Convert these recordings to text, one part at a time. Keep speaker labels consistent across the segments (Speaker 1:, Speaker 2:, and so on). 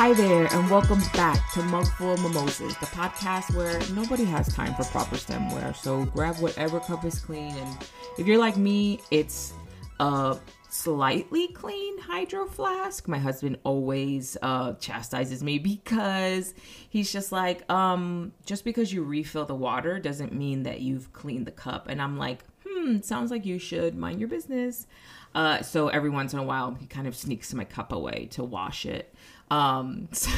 Speaker 1: Hi there, and welcome back to Mugful of Mimosas, the podcast where nobody has time for proper stemware. So grab whatever cup is clean, and if you're like me, it's a slightly clean hydro flask. My husband always uh, chastises me because he's just like, um, just because you refill the water doesn't mean that you've cleaned the cup. And I'm like, hmm, sounds like you should mind your business. Uh, so every once in a while, he kind of sneaks my cup away to wash it. Um, so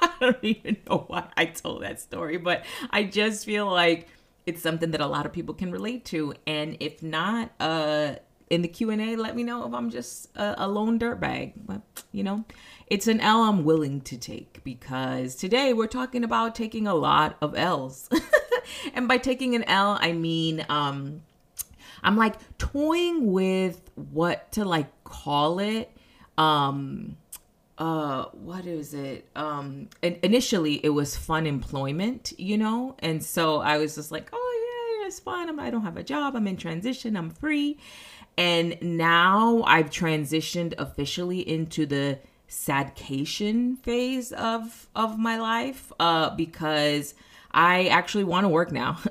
Speaker 1: I don't even know why I told that story, but I just feel like it's something that a lot of people can relate to. And if not, uh, in the Q&A, let me know if I'm just a, a lone dirtbag. But, you know, it's an L I'm willing to take because today we're talking about taking a lot of L's. and by taking an L, I mean, um, I'm like toying with what to like call it. Um, uh what is it? Um initially it was fun employment you know? And so i was just like oh yeah it's fun. I'm, i don't have a job. I'm in transition. I'm free. And now i've transitioned officially into the sadcation phase of of my life uh because i actually want to work now.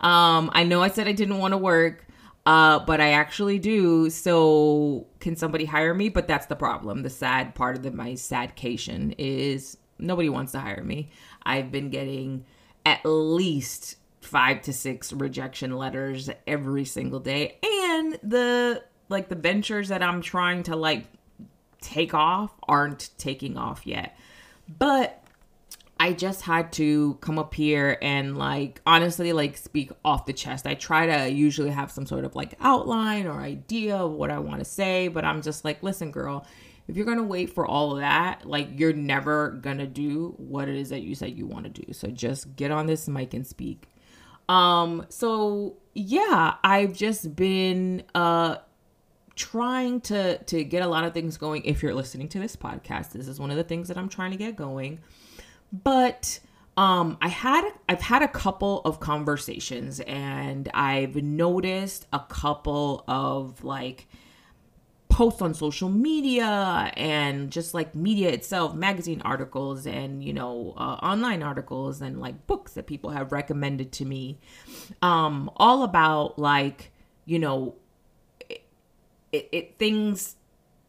Speaker 1: Um i know i said i didn't want to work uh, but I actually do. So can somebody hire me? But that's the problem. The sad part of the, my sadcation is nobody wants to hire me. I've been getting at least five to six rejection letters every single day, and the like the ventures that I'm trying to like take off aren't taking off yet. But I just had to come up here and like honestly like speak off the chest. I try to usually have some sort of like outline or idea of what I want to say, but I'm just like, listen, girl, if you're gonna wait for all of that, like you're never gonna do what it is that you said you want to do. So just get on this mic and speak. Um, so yeah, I've just been uh trying to to get a lot of things going. If you're listening to this podcast, this is one of the things that I'm trying to get going but um i had i've had a couple of conversations and i've noticed a couple of like posts on social media and just like media itself magazine articles and you know uh, online articles and like books that people have recommended to me um all about like you know it, it, things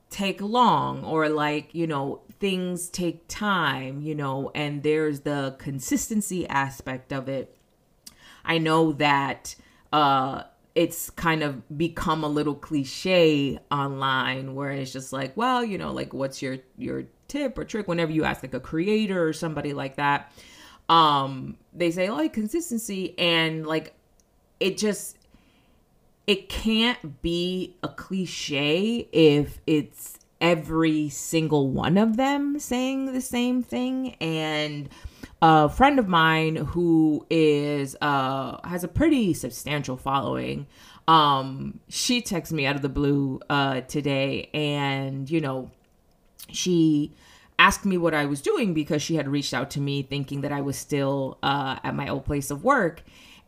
Speaker 1: take long or like you know things take time you know and there's the consistency aspect of it. I know that uh it's kind of become a little cliche online where it's just like well you know like what's your your tip or trick whenever you ask like a creator or somebody like that. Um they say like consistency and like it just it can't be a cliche if it's every single one of them saying the same thing. And a friend of mine who is uh has a pretty substantial following um she texted me out of the blue uh today and you know she asked me what I was doing because she had reached out to me thinking that I was still uh at my old place of work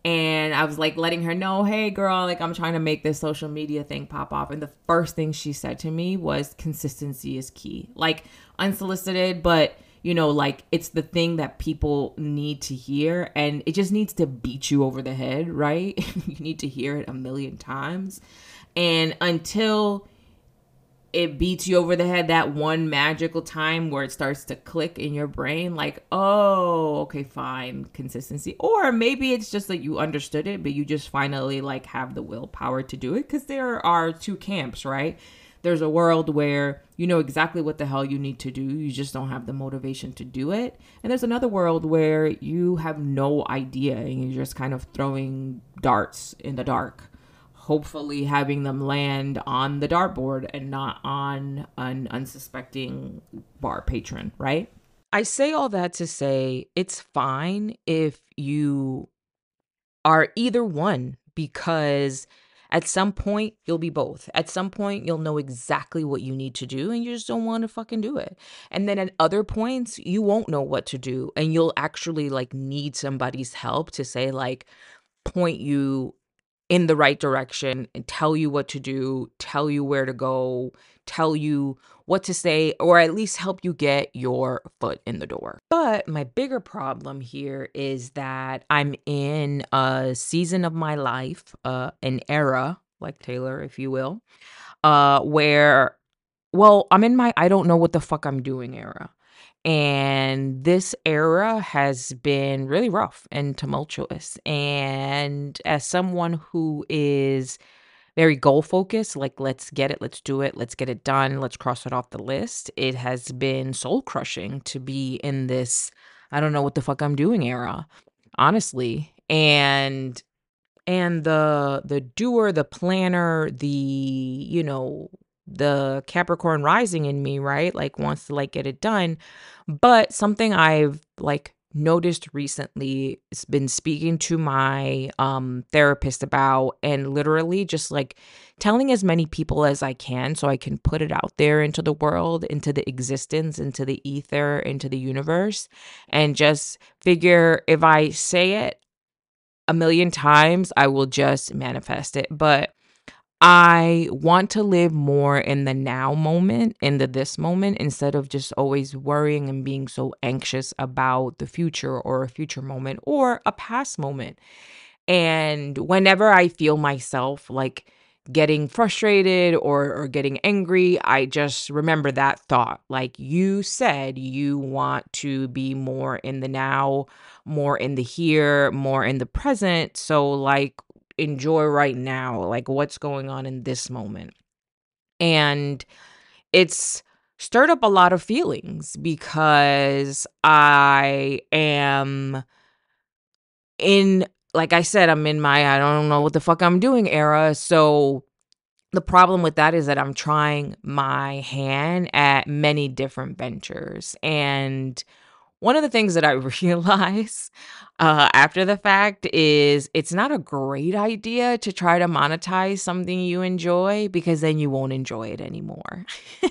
Speaker 1: and I was like letting her know, hey girl, like I'm trying to make this social media thing pop off. And the first thing she said to me was consistency is key. Like unsolicited, but you know, like it's the thing that people need to hear and it just needs to beat you over the head, right? you need to hear it a million times. And until it beats you over the head that one magical time where it starts to click in your brain like oh okay fine consistency. Or maybe it's just that you understood it but you just finally like have the willpower to do it because there are two camps right? There's a world where you know exactly what the hell you need to do you just don't have the motivation to do it. And there's another world where you have no idea and you're just kind of throwing darts in the dark hopefully having them land on the dartboard and not on an unsuspecting bar patron, right? I say all that to say it's fine if you are either one because at some point you'll be both. At some point you'll know exactly what you need to do and you just don't want to fucking do it. And then at other points you won't know what to do and you'll actually like need somebody's help to say like point you in the right direction and tell you what to do, tell you where to go, tell you what to say or at least help you get your foot in the door. But my bigger problem here is that I'm in a season of my life, uh, an era, like Taylor, if you will, uh, where, well, I'm in my I don't know what the fuck I'm doing era. And this era has been really rough and tumultuous. And as someone who is very goal focused, like let's get it, let's do it, let's get it done, let's cross it off the list, it has been soul crushing to be in this I don't know what the fuck I'm doing era, honestly. And and the the doer, the planner, the you know, the Capricorn rising in me, right? Like wants to like get it done. But something I've like noticed recently—it's been speaking to my um therapist about and literally just like telling as many people as I can so I can put it out there into the world, into the existence, into the ether, into the universe and just figure if I say it a million times, I will just manifest it. But I want to live more in the now moment, in the this moment, instead of just always worrying and being so anxious about the future or a future moment or a past moment. And whenever I feel myself like getting frustrated or, or getting angry, I just remember that thought. Like you said, you want to be more in the now, more in the here, more in the present. So, like, enjoy right now, like what's going on in this moment. And it's stirred up a lot of feelings because I am in, like I said, I'm in my I don't know what the fuck I'm doing era. So the problem with that is that I'm trying my hand at many different ventures. And one of the things that I realize uh, after the fact is it's not a great idea to try to monetize something you enjoy because then you won't enjoy it anymore.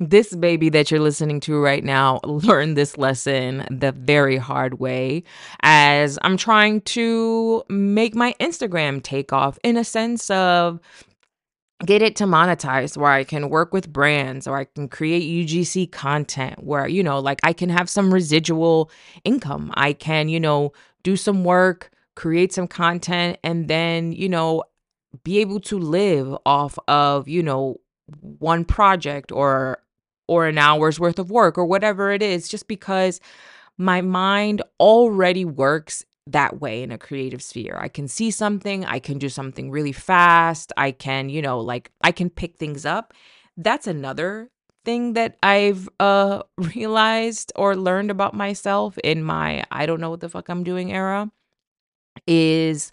Speaker 1: this baby that you're listening to right now learned this lesson the very hard way as I'm trying to make my Instagram take off in a sense of get it to monetize where I can work with brands or I can create UGC content where, you know, like I can have some residual income. I can, you know, do some work, create some content, and then, you know, be able to live off of, you know, one project or or an hour's worth of work or whatever it is just because my mind already works that way in a creative sphere. I can see something, I can do something really fast, I can, you know, like I can pick things up. That's another thing that I've uh realized or learned about myself in my I don't know what the fuck I'm doing era is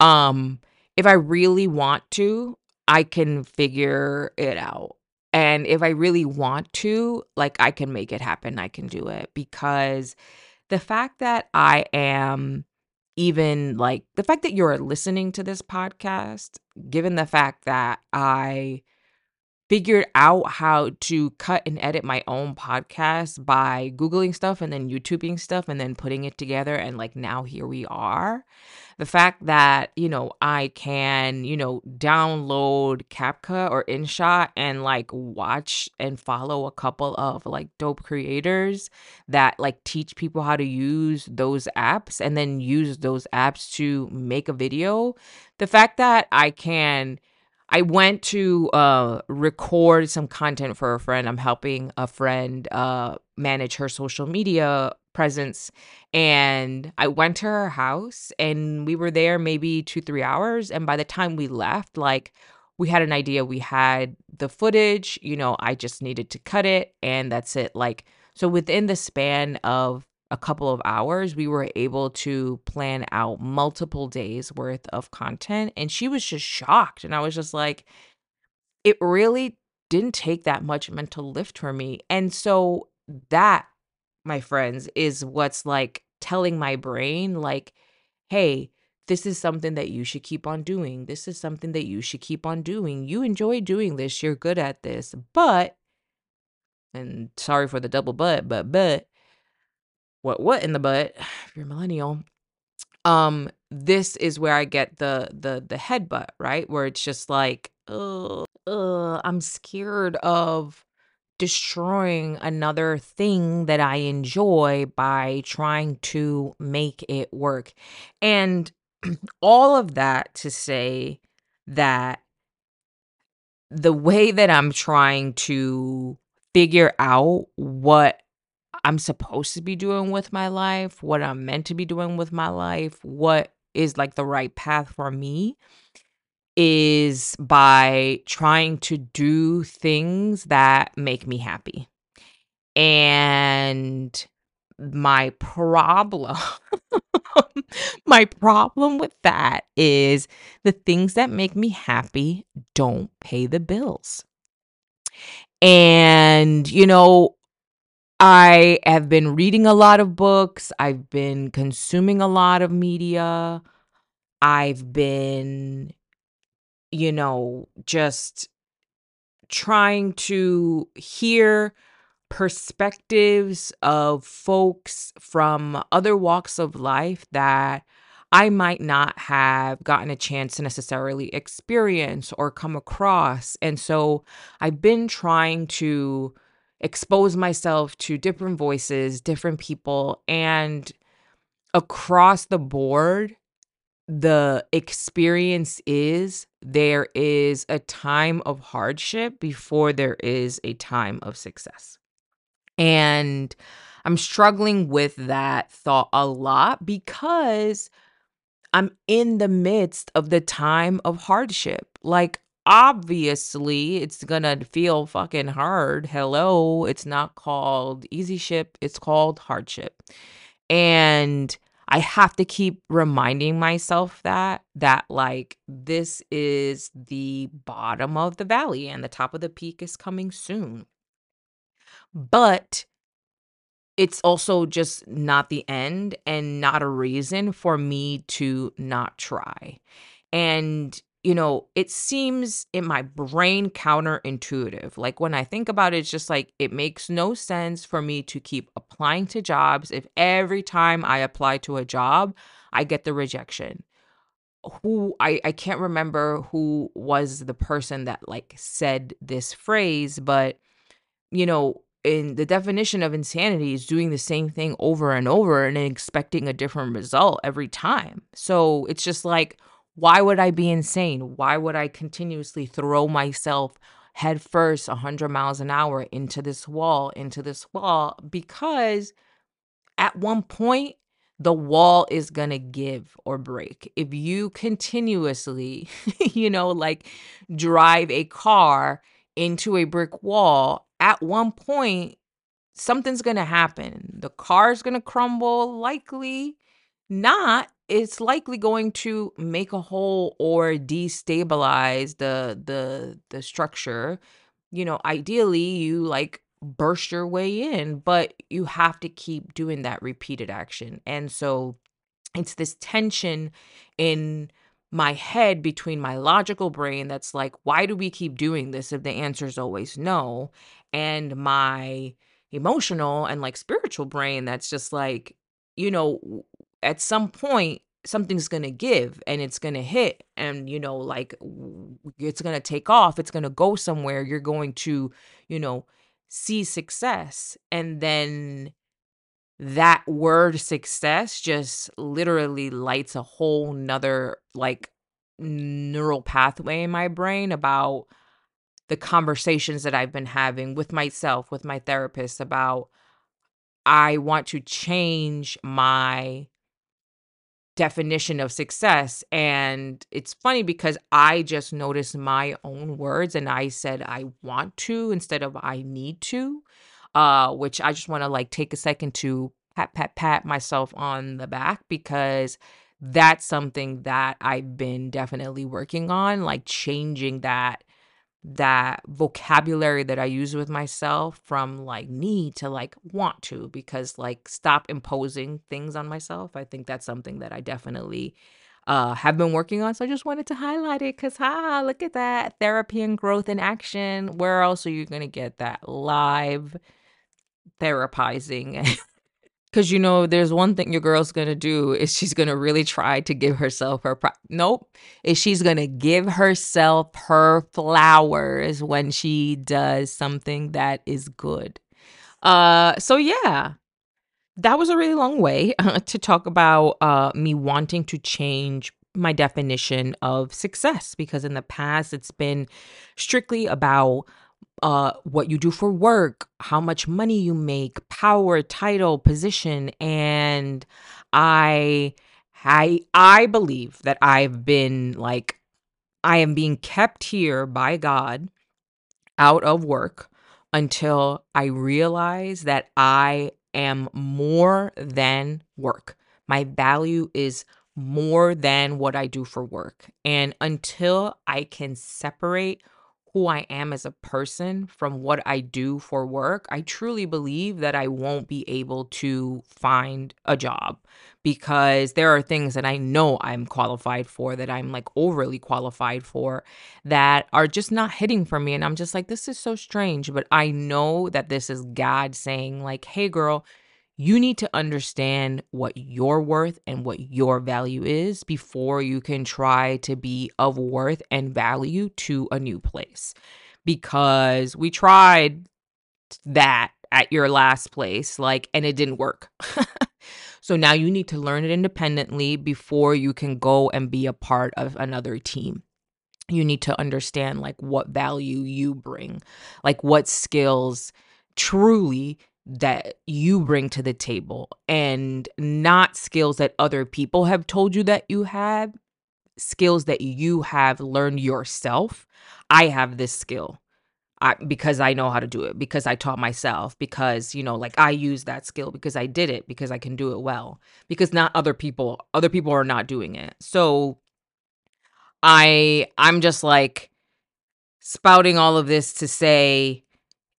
Speaker 1: um if I really want to, I can figure it out. And if I really want to, like I can make it happen. I can do it because the fact that I am even like the fact that you're listening to this podcast, given the fact that I figured out how to cut and edit my own podcast by Googling stuff and then YouTubing stuff and then putting it together. And like now here we are the fact that you know i can you know download capcut or inshot and like watch and follow a couple of like dope creators that like teach people how to use those apps and then use those apps to make a video the fact that i can I went to uh, record some content for a friend. I'm helping a friend uh, manage her social media presence. And I went to her house and we were there maybe two, three hours. And by the time we left, like we had an idea. We had the footage, you know, I just needed to cut it and that's it. Like, so within the span of a couple of hours, we were able to plan out multiple days worth of content. And she was just shocked. And I was just like, it really didn't take that much mental lift for me. And so that my friends, is what's like telling my brain, like, hey, this is something that you should keep on doing. This is something that you should keep on doing. You enjoy doing this. You're good at this. But, and sorry for the double but, but, but, what, what in the butt, if you're a millennial, um, this is where I get the, the, the headbutt, right? Where it's just like, oh, I'm scared of destroying another thing that I enjoy by trying to make it work. And all of that to say that the way that I'm trying to figure out what I'm supposed to be doing with my life, what I'm meant to be doing with my life, what is like the right path for me is by trying to do things that make me happy. And my problem my problem with that is the things that make me happy don't pay the bills. And you know, I have been reading a lot of books, I've been consuming a lot of media. I've been you know, just trying to hear perspectives of folks from other walks of life that I might not have gotten a chance to necessarily experience or come across. And so I've been trying to expose myself to different voices, different people, and across the board, the experience is there is a time of hardship before there is a time of success. And I'm struggling with that thought a lot because I'm in the midst of the time of hardship. Like, obviously, it's gonna feel fucking hard. Hello, it's not called easy ship, it's called hardship. And I have to keep reminding myself that that like this is the bottom of the valley and the top of the peak is coming soon. But it's also just not the end and not a reason for me to not try. And you know, it seems in my brain counterintuitive. Like when I think about it, it's just like it makes no sense for me to keep applying to jobs if every time I apply to a job, I get the rejection. Who I, I can't remember who was the person that like said this phrase, but you know, in the definition of insanity is doing the same thing over and over and expecting a different result every time. So it's just like, why would I be insane? Why would I continuously throw myself headfirst first 100 miles an hour into this wall, into this wall? Because at one point, the wall is going to give or break. If you continuously, you know, like drive a car into a brick wall, at one point, something's going to happen. The car's going to crumble, likely not it's likely going to make a hole or destabilize the the the structure. You know ideally you like burst your way in but you have to keep doing that repeated action. And so it's this tension in my head between my logical brain that's like why do we keep doing this if the answer is always no? and my emotional and like spiritual brain that's just like you know at some point something's going to give and it's going to hit and you know like it's going to take off it's going to go somewhere you're going to you know see success. And then that word success just literally lights a whole nother like neural pathway in my brain about the conversations that I've been having with myself, with my therapist about I want to change my definition of success. And it's funny because I just noticed my own words and I said I want to instead of I need to, uh, which I just want to like take a second to pat, pat, pat myself on the back because that's something that I've been definitely working on, like changing that that vocabulary that I use with myself from like need to like want to because like stop imposing things on myself. I think that's something that I definitely uh have been working on. So I just wanted to highlight it cuz ha look at that therapy and growth in action. Where else are you going to get that live therapizing Cause you know, there's one thing your girl's gonna do is she's gonna really try to give herself her pro- nope. Is she's gonna give herself her flowers when she does something that is good. Uh so yeah. That was a really long way uh, to talk about uh me wanting to change my definition of success because in the past it's been strictly about uh what you do for work, how much money you make, power, title, position and I I I believe that I've been like I am being kept here by God out of work until I realize that I am more than work. My value is more than what I do for work. And until I can separate who I am as a person from what I do for work, I truly believe that I won't be able to find a job because there are things that I know I'm qualified for, that I'm like overly qualified for, that are just not hitting for me. And I'm just like, this is so strange. But I know that this is God saying, like, hey, girl, you need to understand what your worth and what your value is before you can try to be of worth and value to a new place. Because we tried that at your last place, like, and it didn't work. so now you need to learn it independently before you can go and be a part of another team you need to understand like what value you bring like what skills truly that you bring to the table and not skills that other people have told you that you have, skills that you have learned yourself. I have this skill. I, because I know how to do it, because I taught myself, because, you know, like I use that skill because I did it, because I can do it well, because not other people, other people are not doing it. So I, I'm just like spouting all of this to say,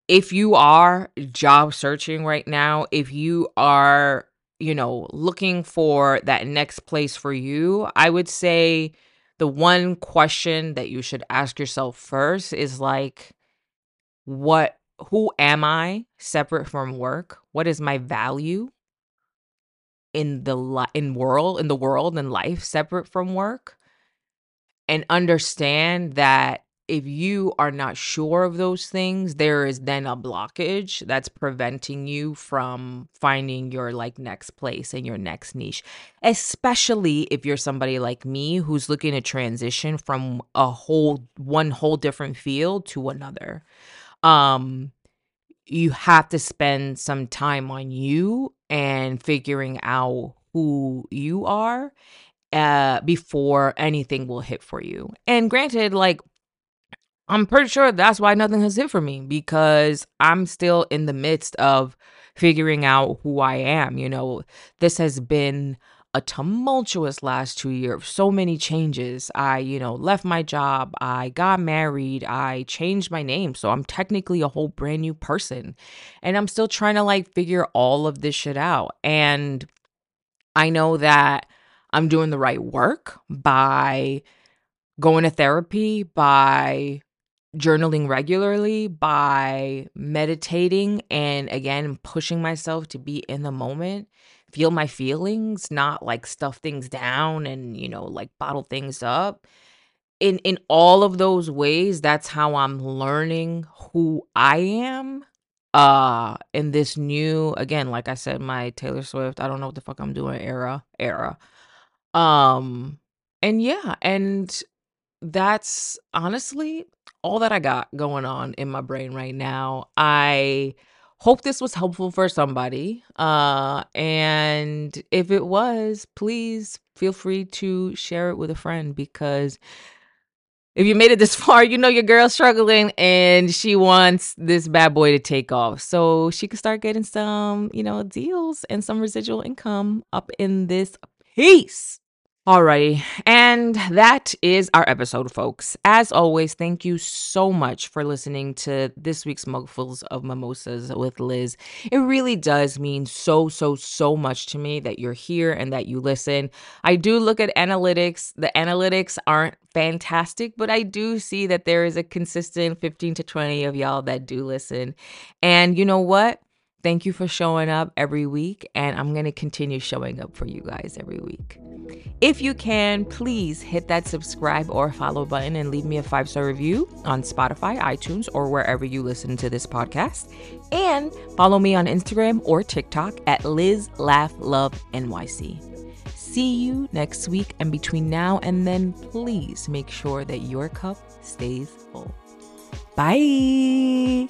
Speaker 1: if you are job searching right now, if you are, you know, looking for that next place for you, I would say the one question that you should ask yourself first is like, what, who am I separate from work? What is my value in the li- in world in the world and life separate from work? And understand that if you are not sure of those things, there is then a blockage that's preventing you from finding your like next place and your next niche. Especially if you're somebody like me who's looking to transition from a whole one whole different field to another. Um you have to spend some time on you and figuring out who you are uh before anything will hit for you. And granted like I'm pretty sure that's why nothing has hit for me because I'm still in the midst of figuring out who I am. You know, this has been a tumultuous last two years, so many changes. I, you know, left my job, I got married, I changed my name. So I'm technically a whole brand new person. And I'm still trying to like figure all of this shit out. And I know that I'm doing the right work by going to therapy, by journaling regularly by meditating and again pushing myself to be in the moment feel my feelings not like stuff things down and you know like bottle things up. In in all of those ways that's how i'm learning who i am uh in this new again like i said my taylor swift i don't know what the fuck i'm doing era era. Um and yeah and that's honestly all that I got going on in my brain right now. I hope this was helpful for somebody. Uh, and if it was, please feel free to share it with a friend because if you made it this far, you know your girl's struggling and she wants this bad boy to take off so she can start getting some, you know, deals and some residual income up in this piece. Alrighty, and that is our episode, folks. As always, thank you so much for listening to this week's Mugfuls of Mimosas with Liz. It really does mean so, so, so much to me that you're here and that you listen. I do look at analytics. The analytics aren't fantastic, but I do see that there is a consistent 15 to 20 of y'all that do listen. And you know what? Thank you for showing up every week, and I'm going to continue showing up for you guys every week. If you can, please hit that subscribe or follow button and leave me a five star review on Spotify, iTunes, or wherever you listen to this podcast. And follow me on Instagram or TikTok at Liz Laugh Love NYC. See you next week, and between now and then, please make sure that your cup stays full. Bye.